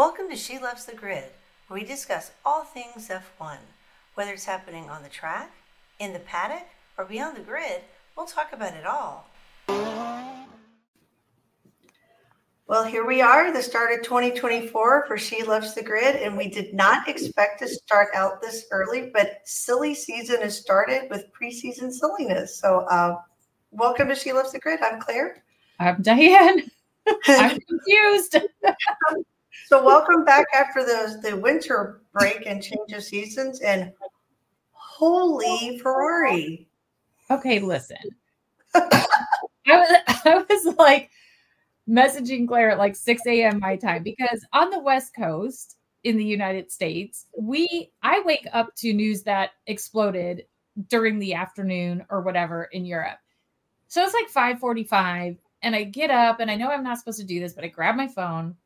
Welcome to She Loves the Grid, where we discuss all things F1. Whether it's happening on the track, in the paddock, or beyond the grid, we'll talk about it all. Well, here we are, the start of 2024 for She Loves the Grid, and we did not expect to start out this early, but silly season has started with preseason silliness. So, uh, welcome to She Loves the Grid. I'm Claire. I'm Dianne. I'm confused. so, welcome back after the the winter break and change of seasons, and holy Ferrari. Okay, listen. I was I was like messaging Claire at like 6 a.m. my time because on the West Coast in the United States, we I wake up to news that exploded during the afternoon or whatever in Europe. So it's like 5:45 and I get up and I know I'm not supposed to do this, but I grab my phone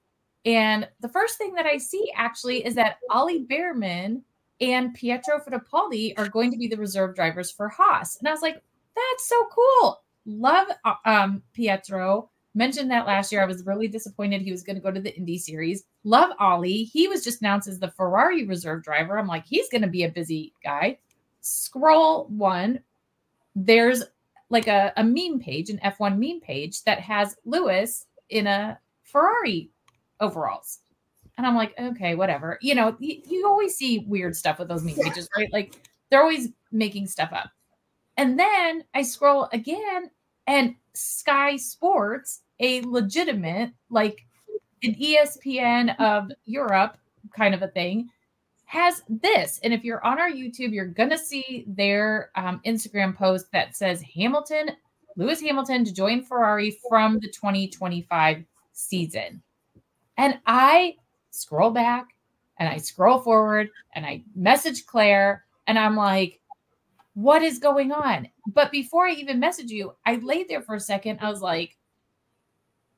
and the first thing that I see actually is that Ollie Bearman and Pietro Fittipaldi are going to be the reserve drivers for Haas. And I was like, that's so cool. Love uh, um, Pietro mentioned that last year. I was really disappointed he was going to go to the Indy Series. Love Ollie. He was just announced as the Ferrari reserve driver. I'm like, he's going to be a busy guy. Scroll one. There's like a, a meme page, an F1 meme page that has Lewis in a Ferrari overalls. And I'm like, okay, whatever. You know, you, you always see weird stuff with those meme pages, right? Like they're always making stuff up. And then I scroll again and Sky Sports a legitimate, like an ESPN of Europe kind of a thing, has this. And if you're on our YouTube, you're going to see their um, Instagram post that says Hamilton, Lewis Hamilton to join Ferrari from the 2025 season. And I scroll back and I scroll forward and I message Claire and I'm like, what is going on? But before I even message you, I laid there for a second. I was like,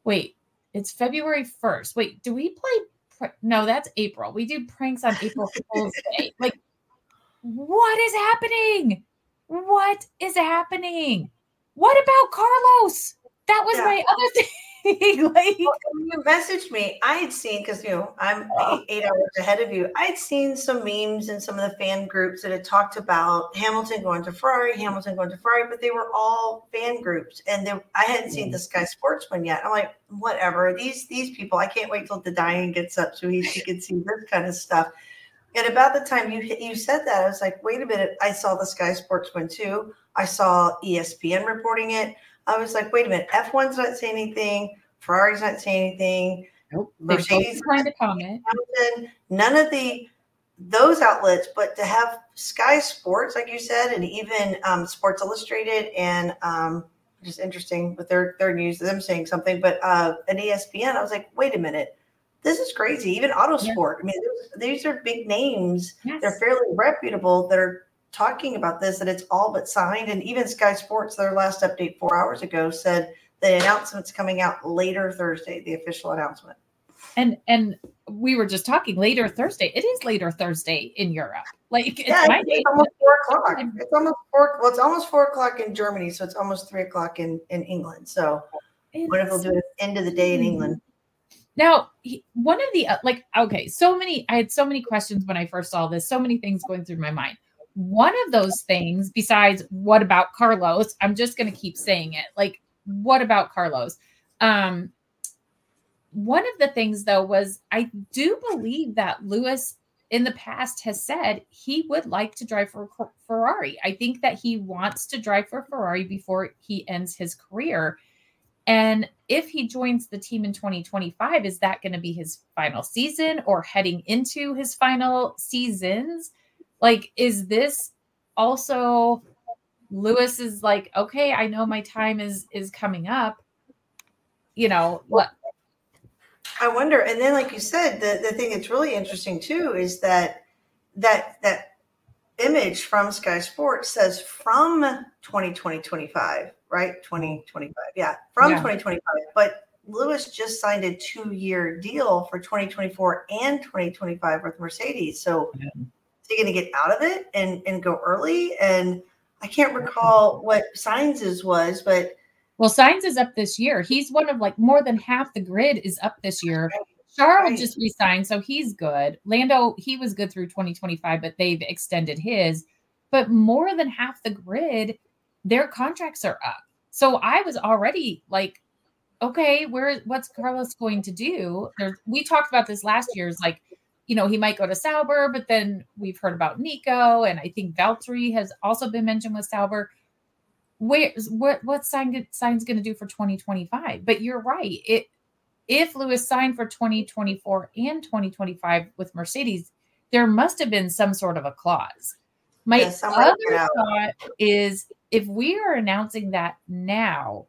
wait, it's February 1st. Wait, do we play? Pr- no, that's April. We do pranks on April Fool's Day. Like, what is happening? What is happening? What about Carlos? That was yeah. my other thing. like well, you messaged me, I had seen because you know I'm eight, eight, hours ahead of you. I had seen some memes in some of the fan groups that had talked about Hamilton going to Ferrari, Hamilton going to Ferrari, but they were all fan groups, and they, I hadn't seen mm. the Sky Sports one yet. I'm like, whatever. These these people, I can't wait till the Dianne gets up so he, he can see this kind of stuff. And about the time you you said that, I was like, wait a minute. I saw the Sky Sports one too. I saw ESPN reporting it. I was like, wait a minute, F1's not saying anything, Ferrari's not saying anything. Nope. Mercedes trying to comment. None of the those outlets, but to have Sky Sports, like you said, and even um, Sports Illustrated and um, just interesting with their their news, them saying something, but uh, an ESPN, I was like, wait a minute, this is crazy. Even Autosport, yeah. I mean, these are big names. Yes. They're fairly reputable that are talking about this that it's all but signed. And even Sky Sports, their last update four hours ago said the announcement's coming out later Thursday, the official announcement. And and we were just talking later Thursday. It is later Thursday in Europe. Like it's, yeah, it's almost four o'clock. It's almost four. Well, it's almost four o'clock in Germany, so it's almost three o'clock in in England. So it's, what if they'll do it end of the day in England? Now, one of the uh, like, okay, so many. I had so many questions when I first saw this. So many things going through my mind one of those things, besides what about Carlos, I'm just going to keep saying it. Like, what about Carlos? Um, one of the things, though, was I do believe that Lewis in the past has said he would like to drive for Ferrari. I think that he wants to drive for Ferrari before he ends his career. And if he joins the team in 2025, is that going to be his final season or heading into his final seasons? Like, is this also Lewis is like, okay, I know my time is is coming up. You know, what I wonder, and then like you said, the, the thing that's really interesting too is that that that image from Sky Sports says from 2020 25, right? 2025. Yeah, from yeah. 2025. But Lewis just signed a two year deal for 2024 and 2025 with Mercedes. So yeah going to get out of it and and go early? And I can't recall what Sainz's was, but well, Sainz is up this year. He's one of like more than half the grid is up this year. Charles Right. just resigned, so he's good. Lando, he was good through 2025, but they've extended his. But more than half the grid, their contracts are up. So I was already like, okay, where what's Carlos going to do? There's, we talked about this last year's like, you know, he might go to Sauber, but then we've heard about Nico, and I think Valtteri has also been mentioned with Sauber. Where what what Sainz Sainz's going to do for 2025? But you're right. It if Lewis signed for 2024 and 2025 with Mercedes, there must have been some sort of a clause. My Yeah, other thought is if we are announcing that now,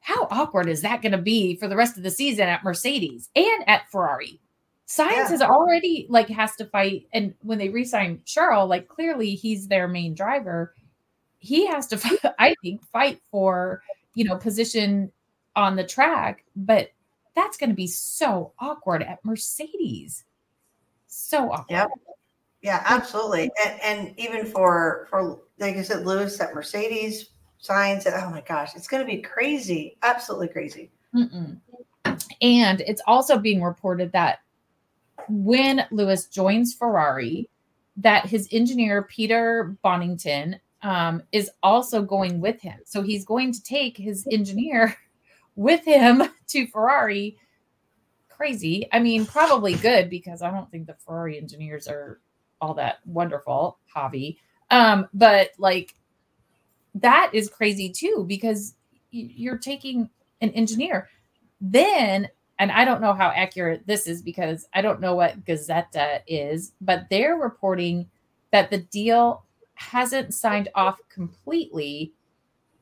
how awkward is that going to be for the rest of the season at Mercedes and at Ferrari? Sainz Yeah. has already like has to fight, and when they re-sign Charles, like clearly he's their main driver. He has to, I think, fight for you know position on the track, but that's going to be so awkward at Mercedes. So awkward. Yep. Yeah, absolutely. And, and even for for like I said, Lewis at Mercedes Sainz. Oh my gosh, it's going to be crazy. Absolutely crazy. Mm-mm. And it's also being reported that when Lewis joins Ferrari, that his engineer Peter Bonnington um, is also going with him. So he's going to take his engineer with him to Ferrari. Crazy. I mean, probably good because I don't think the Ferrari engineers are all that wonderful, Javi. Um, but like that is crazy too because you're taking an engineer. Then, and I don't know how accurate this is because I don't know what Gazzetta is, but they're reporting that the deal hasn't signed off completely.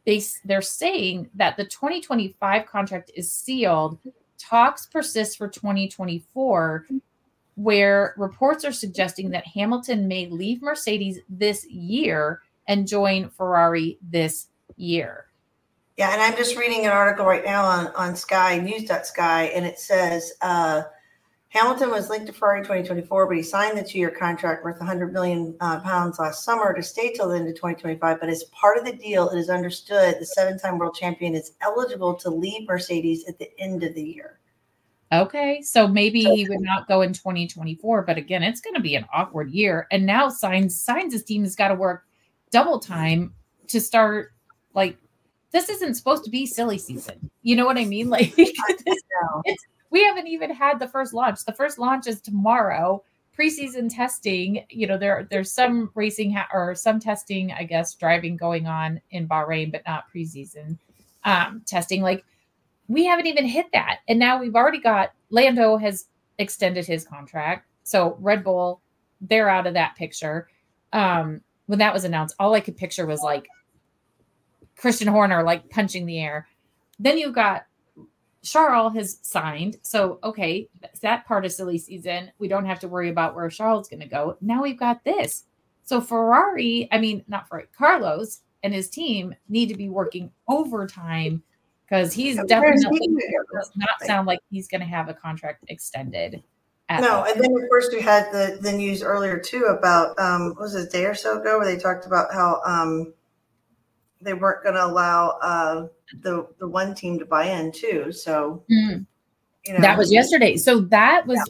They they're saying that the 2025 contract is sealed. Talks persist for 2024, where reports are suggesting that Hamilton may leave Mercedes this year and join Ferrari this year. Yeah, and I'm just reading an article right now on on Sky News.sky, and it says uh, Hamilton was linked to Ferrari 2024, but he signed the two-year contract worth 100 million uh, pounds last summer to stay till the end of 2025. But as part of the deal, it is understood the seven-time world champion is eligible to leave Mercedes at the end of the year. Okay, so maybe he would not go in 2024, but again, it's going to be an awkward year. And now Sainz Sainz his team has got to work double time to start. Like this isn't supposed to be silly season. You know what I mean? Like we haven't even had the first launch. The first launch is tomorrow. Preseason testing, you know, there there's some racing ha- or some testing, I guess, driving going on in Bahrain, but not preseason um, testing. Like we haven't even hit that, and now we've already got Lando has extended his contract, so Red Bull they're out of that picture. Um, when that was announced, all I could picture was like Christian Horner like punching the air. Then you've got Charles has signed. So, okay, that part of silly season. We don't have to worry about where Charles is going to go. Now we've got this. So, Ferrari, I mean, not Ferrari, Carlos and his team need to be working overtime because he's Where's definitely does not sound like he's going to have a contract extended. at No, and then of course we had the, the news earlier too about um what was it a day or so ago where they talked about how um they weren't going to allow uh the the one team to buy in too. So Mm. you know That was yesterday. So that was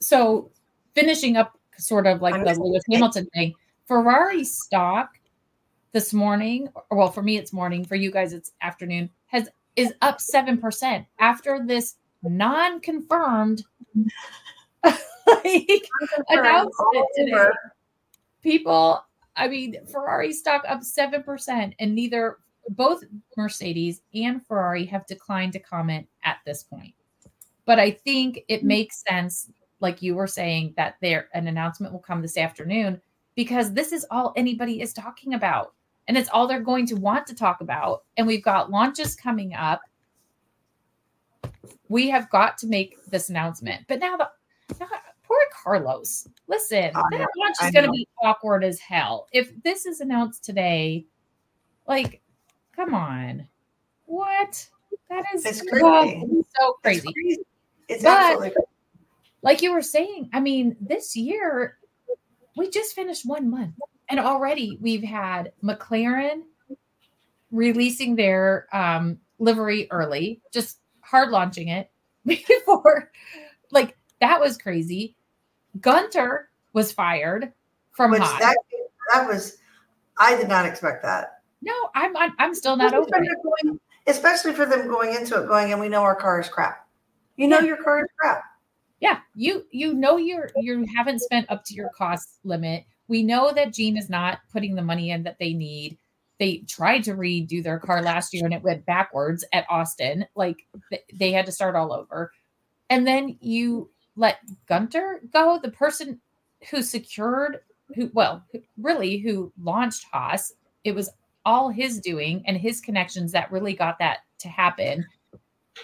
so finishing up sort of like I'm the Lewis Hamilton thing. Ferrari stock this morning, or well, for me it's morning, for you guys it's afternoon, has is up seven percent after this non-confirmed like announcement today. People, I mean, Ferrari stock up 7%, and neither both Mercedes and Ferrari have declined to comment at this point. But I think it mm-hmm. makes sense, like you were saying, that there an announcement will come this afternoon because this is all anybody is talking about. And it's all they're going to want to talk about. And we've got launches coming up. We have got to make this announcement. But now the now, poor Carlos. Listen, I that know, launch is going to be awkward as hell. If this is announced today, like, come on, what? That is It's crazy. so It's crazy. crazy. It's But- absolutely crazy. Like you were saying, I mean, this year we just finished one month, and already we've had McLaren releasing their um, livery early, just hard launching it before Like that was crazy. Günther was fired from Which that that was, I did not expect that. no, I'm I'm, I'm still not over especially, it. them going, especially for them going into it, going, and we know our car is crap. You know Yeah. your car is crap. Yeah, you you know you're you haven't spent up to your cost limit. We know that Gene is not putting the money in that they need. They tried to redo their car last year and it went backwards at Austin. Like th- they had to start all over. And then you let Günther go, the person who secured who well, really who launched Haas. It was all his doing and his connections that really got that to happen.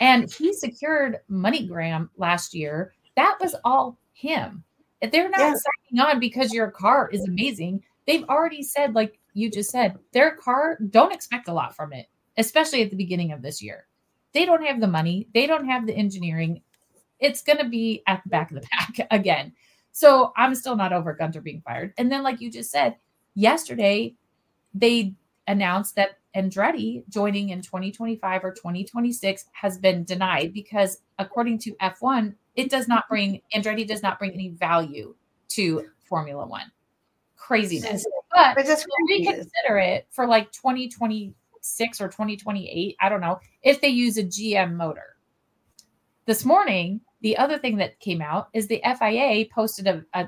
And he secured MoneyGram last year. That was all him. If they're not Yeah. signing on because your car is amazing, they've already said, like you just said, their car, don't expect a lot from it, especially at the beginning of this year. They don't have the money, they don't have the engineering. It's going to be at the back of the pack again. So I'm still not over Günther being fired. And then, like you just said, yesterday they announced that Andretti joining in 2025 or 2026 has been denied because, according to F1, it does not bring Andretti does not bring any value to Formula One. Craziness, but just reconsider it for like 2026 or 2028. I don't know if they use a GM motor. This morning, the other thing that came out is the FIA posted a, a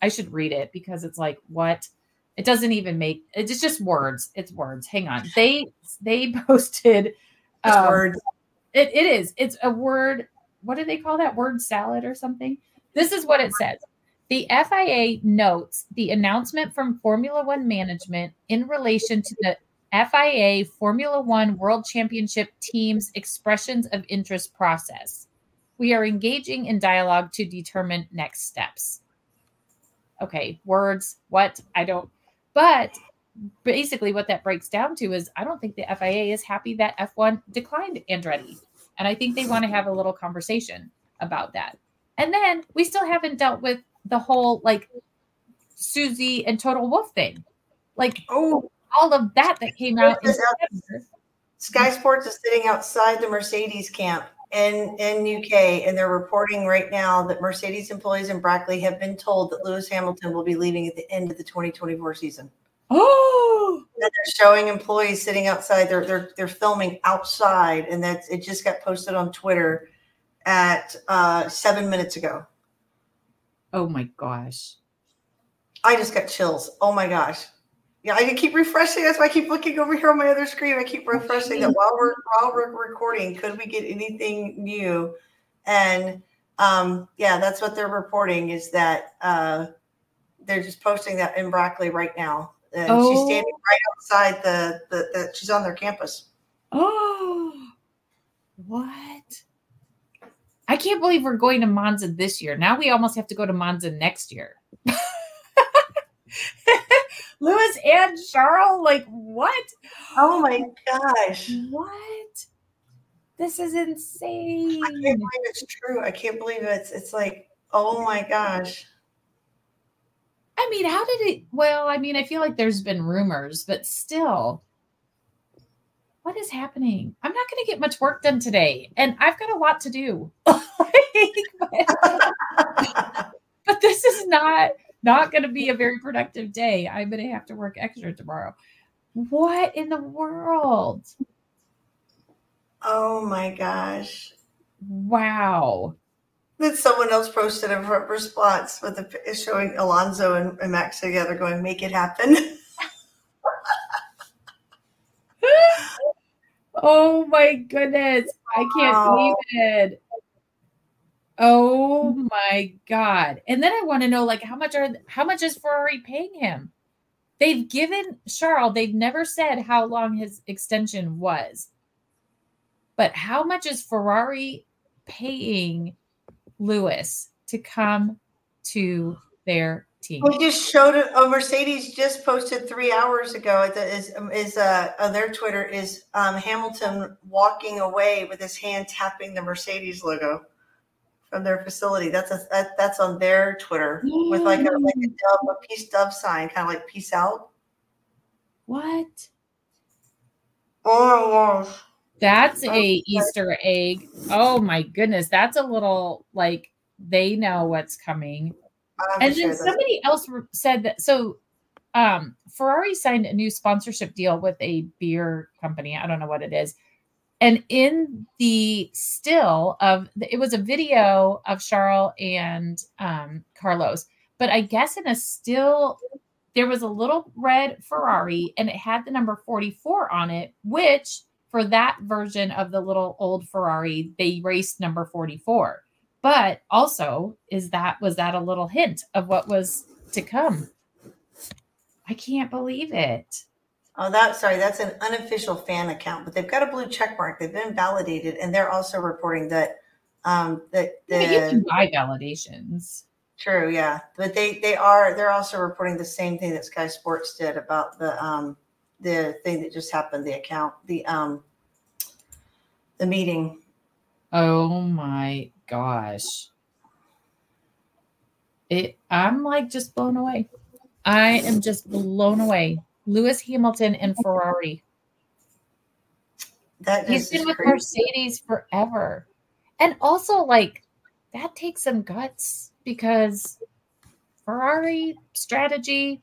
I should read it because it's like what it doesn't even make it's just words. It's words. Hang on. They they posted um, words. it, it is. It's a word. What do they call that? Word salad or something? This is what it says. The FIA notes the announcement from Formula One management in relation to the FIA Formula One World Championship team's expressions of interest process. We are engaging in dialogue to determine next steps. Okay, words, what? I don't, but basically what that breaks down to is I don't think the FIA is happy that F1 declined Andretti. And I think they want to have a little conversation about that. And then we still haven't dealt with the whole like Susie and Toto Wolff thing. Like Oh, all of that that came out Sky Sports is sitting outside the Mercedes camp in in UK, and they're reporting right now that Mercedes employees in Brackley have been told that Lewis Hamilton will be leaving at the end of the 2024 season. Oh, That they're showing employees sitting outside. They're they're they're filming outside, and that's it. Just got posted on Twitter at uh, seven minutes ago. oh my gosh. I just got chills. Oh my gosh. Yeah, I keep refreshing. That's why I keep looking over here on my other screen. I keep refreshing that while we're while we're recording, could we get anything new? And um, yeah, that's what they're reporting is that uh, they're just posting that in Brackley right now. And she's Oh. standing right outside the, the the she's on their campus. Oh, what? I can't believe we're going to Monza this year. Now we almost have to go to Monza next year. Lewis and Charles, like what? Oh my gosh. What? This is insane. I can't believe it's true. I can't believe it's it's like, oh my gosh. I mean, how did it? Well, I mean, I feel like there's been rumors, but still, what is happening? I'm not going to get much work done today, and I've got a lot to do. but, but this is not not going to be a very productive day. I'm going to have to work extra tomorrow. What in the world? oh my gosh. Wow. Then someone else posted a response with a showing Alonso and, and Max together going, make it happen. Oh my goodness. I can't Wow. believe oh. it. Oh my god. And then I want to know like how much are how much is Ferrari paying him? They've given Charles, they've never said how long his extension was. But how much is Ferrari paying Lewis to come to their team? we just showed it. Oh, Mercedes just posted three hours ago. Is is uh, on their Twitter is um, Hamilton walking away with his hand tapping the Mercedes logo from their facility. That's a that, that's on their Twitter with like a like a dove, a peace dove sign, kind of like peace out. What? Oh my gosh. That's Oh, a Easter egg. Oh my goodness, that's a little like they know what's coming. I'm and sure then that- somebody else said that so um Ferrari signed a new sponsorship deal with a beer company. I don't know what it is. And in the still of it was a video of Charles and um Carlos, but I guess in a still there was a little red Ferrari and it had the number 44 on it, which for that version of the little old Ferrari, they raced number 44 but also is that was that a little hint of what was to come? I can't believe it Oh, that sorry, that's an unofficial fan account, but they've got a blue check mark. They've been validated, and they're also reporting that um that I mean, you can the buy validations true, yeah. But they they are they're also reporting the same thing that Sky Sports did about the um the thing that just happened, the account, the um the meeting. oh my gosh it i'm like just blown away i am just blown away lewis hamilton and ferrari That He's been with crazy. Mercedes forever. And also, like, that takes some guts because Ferrari strategy,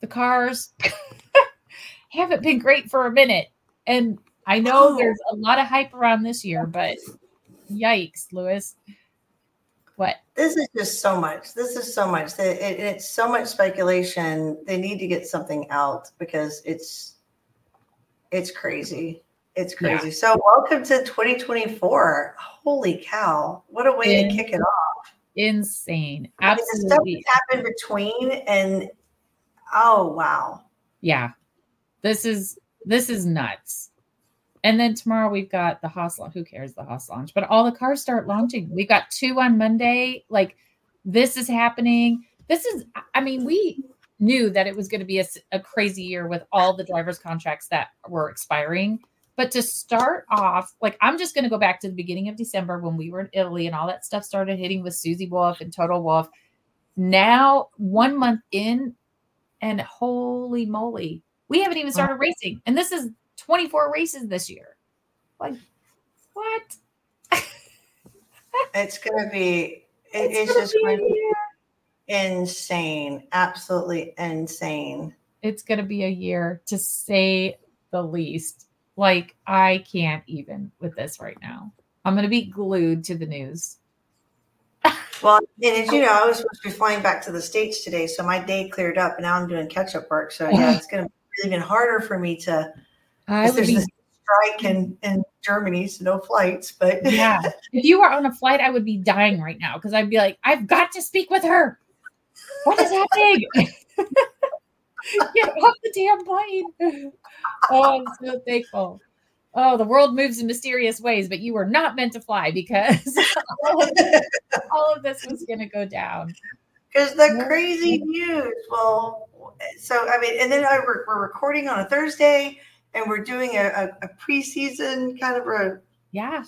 the cars haven't been great for a minute. And I know Oh. there's a lot of hype around this year, but yikes, Lewis. What? This is just so much. This is so much. It, it, it's so much speculation. They need to get something out because it's it's crazy. It's Yeah. crazy. So welcome to 2024. Holy cow! What a way Yeah. to kick it off. Insane. I mean, the stuff Absolutely. happened between and oh wow. yeah this is this is nuts and then tomorrow we've got the Haas launch. Who cares the Haas launch? But all the cars start launching. We've got two on Monday. Like this is happening. This is. I mean, we knew that it was going to be a crazy year with all the drivers' contracts that were expiring. But to start off, like I'm just going to go back to the beginning of December when we were in Italy and all that stuff started hitting with Susie Wolff and Toto Wolff. Now, one month in, and holy moly, we haven't even started racing. And this is 24 races this year. Like, what? It's gonna be it, It's it's, gonna just be going to be insane. Absolutely insane. It's going to be a year to say the least. Like, I can't even with this right now. I'm going to be glued to the news. Well, and as you know, I was supposed to be flying back to the States today, so my day cleared up and now I'm doing catch up work. So yeah, it's gonna be even harder for me to I would there's be, this strike in, in Germany, so no flights. But yeah. If you were on a flight, I would be dying right now because I'd be like, I've got to speak with her. What is happening? Get off the damn plane. Oh, I'm so thankful. Oh, the world moves in mysterious ways, but you were not meant to fly because all of, all of this was going to go down. because the crazy news. Well, so I mean, and then I we're, we're recording on a Thursday, and we're doing a, a, a preseason kind of a Yeah,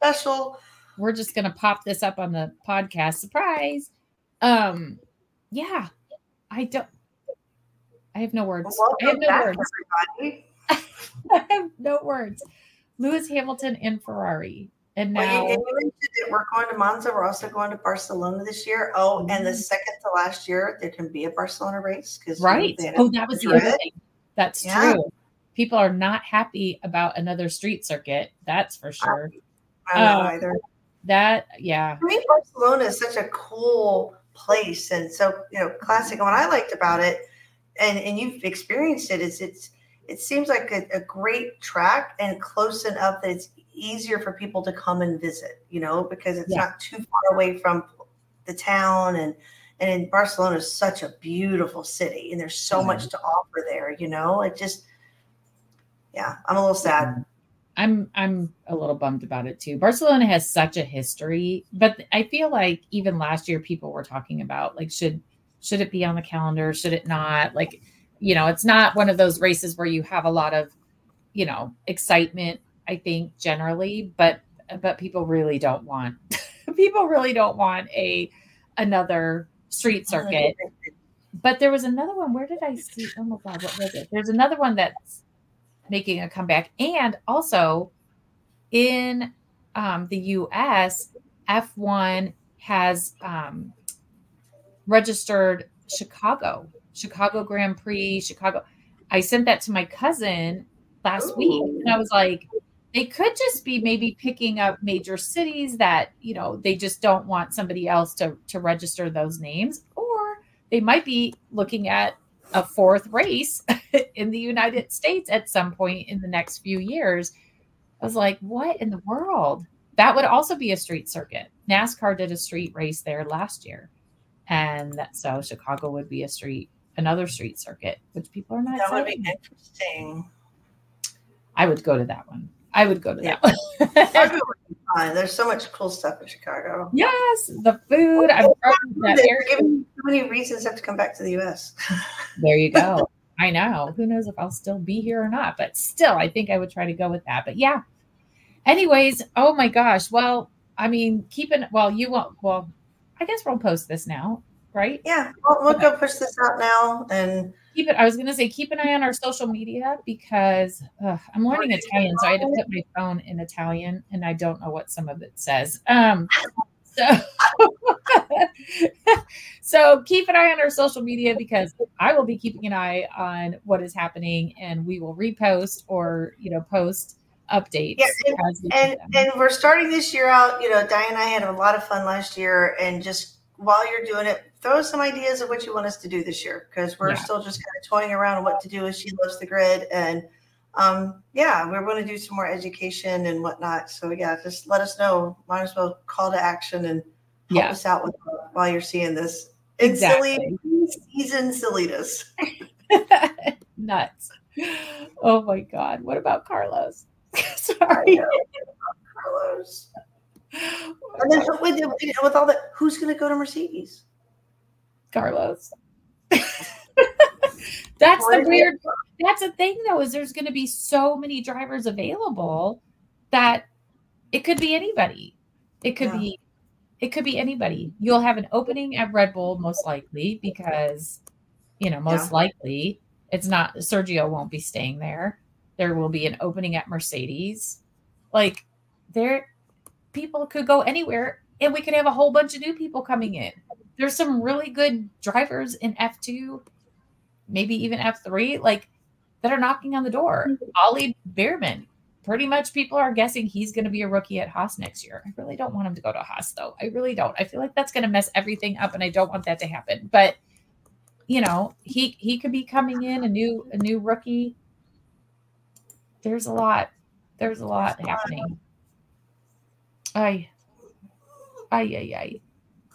special. we're just going to pop this up on the podcast. Surprise. Um, yeah, I don't. I have no words. I have no back, words. everybody. I have no words. Lewis Hamilton and Ferrari. And Well, you, now, you we're going to Monza. We're also going to Barcelona this year. Oh, and the Mhm. second to last year, there can be a Barcelona race because right? Oh, that was the other thing. That's Yeah. true. People are not happy about another street circuit. That's for sure. I don't Um, either. That, yeah. I mean, Barcelona is such a cool place and so you know classic. And what I liked about it, and and you've experienced it, is it's it seems like a, a great track and close enough that it's easier for people to come and visit. You know, because it's Yeah. not too far away from the town and. And Barcelona is such a beautiful city, and there's so Mhm. much to offer there. You know, it just, yeah, I'm a little sad. I'm I'm a little bummed about it too. Barcelona has such a history, but I feel like even last year people were talking about like should should it be on the calendar, should it not? Like, you know, it's not one of those races where you have a lot of, you know, excitement, I think generally, but but people really don't want people really don't want a another street circuit. But there was another one. Where did I see? Oh my god, what was it? There's another one that's making a comeback, and also in um, the U.S., F1 has um, registered Chicago, Chicago Grand Prix, Chicago. I sent that to my cousin last Ooh. week, and I was like, they could just be maybe picking up major cities that you know they just don't want somebody else to to register those names, or they might be looking at a fourth race in the United States at some point in the next few years. I was like, what in the world? That would also be a street circuit. NASCAR did a street race there last year. And so Chicago would be a street, another street circuit, which people are not. That would be interesting. I would go to that one. I would go to yeah. that one. There's so much cool stuff in Chicago. Yes, the food. I'm They're giving so many reasons have to come back to the U.S. there you go. I know. Who knows if I'll still be here or not? But still, I think I would try to go with that. But yeah. Anyways, oh my gosh. Well, I mean, keeping well, you won't. Well, I guess we'll post this now, right? Yeah, we'll, we'll okay. go push this out now and keep it. I was going to say keep an eye on our social media because uh, I'm learning Italian, so I had to put my phone in Italian, and I don't know what some of it says. Um, so, so keep an eye on our social media because I will be keeping an eye on what is happening, and we will repost or you know post updates. Yeah, and, and, and, we're starting this year out. You know, Dianne and I had a lot of fun last year, and just while you're doing it, throw some ideas of what you want us to do this year because we're yeah. still just kind of toying around what to do as she loves the grid and um, yeah, we're going to do some more education and whatnot. So yeah, just let us know. Might as well call to action and help yeah. us out with, while you're seeing this. It's exactly. silly season silliness. Nuts. Oh my God. What about Carlos? Sorry. Carlos. And then with, with all that, who's going to go to Mercedes? Carlos. that's the weird. That's the thing, though, is there's going to be so many drivers available that it could be anybody. It could yeah. be, it could be anybody. You'll have an opening at Red Bull most likely because, you know, most yeah. likely it's not Sergio won't be staying there. There will be an opening at Mercedes. Like there, people could go anywhere, and we could have a whole bunch of new people coming in there's some really good drivers in F2, maybe even F3, like that are knocking on the door. Mm-hmm. Ollie Bearman, pretty much people are guessing he's going to be a rookie at Haas next year. I really don't want him to go to Haas though. I really don't. I feel like that's going to mess everything up and I don't want that to happen. But you know, he he could be coming in a new a new rookie. There's a lot. There's a lot happening. Ay. Ay ay ay.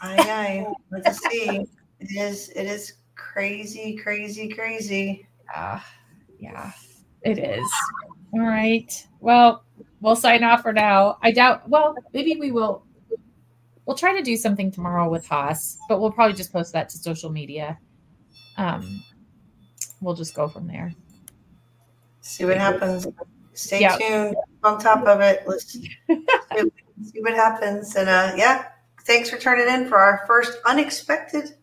I know. Let's see. It is. It is crazy, crazy, crazy. Yeah, yeah, it is. All right. Well, we'll sign off for now. I doubt. Well, maybe we will. We'll try to do something tomorrow with Haas, but we'll probably just post that to social media. Um, we'll just go from there. See what happens. Stay yep. tuned. On top of it, let's see what happens. And uh, yeah, thanks for turning in for our first unexpected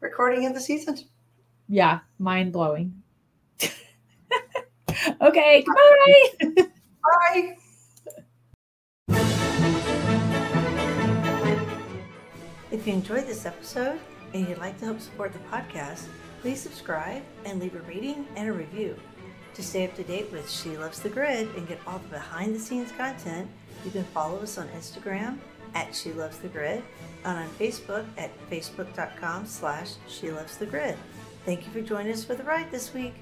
recording of the season. Yeah, mind blowing. okay, bye. bye. If you enjoyed this episode and you'd like to help support the podcast, please subscribe and leave a rating and a review. To stay up to date with She Loves the Grid and get all the behind the scenes content, you can follow us on Instagram at She Loves the Grid and on Facebook at facebook.com slash She Loves the Grid. Thank you for joining us for the ride this week.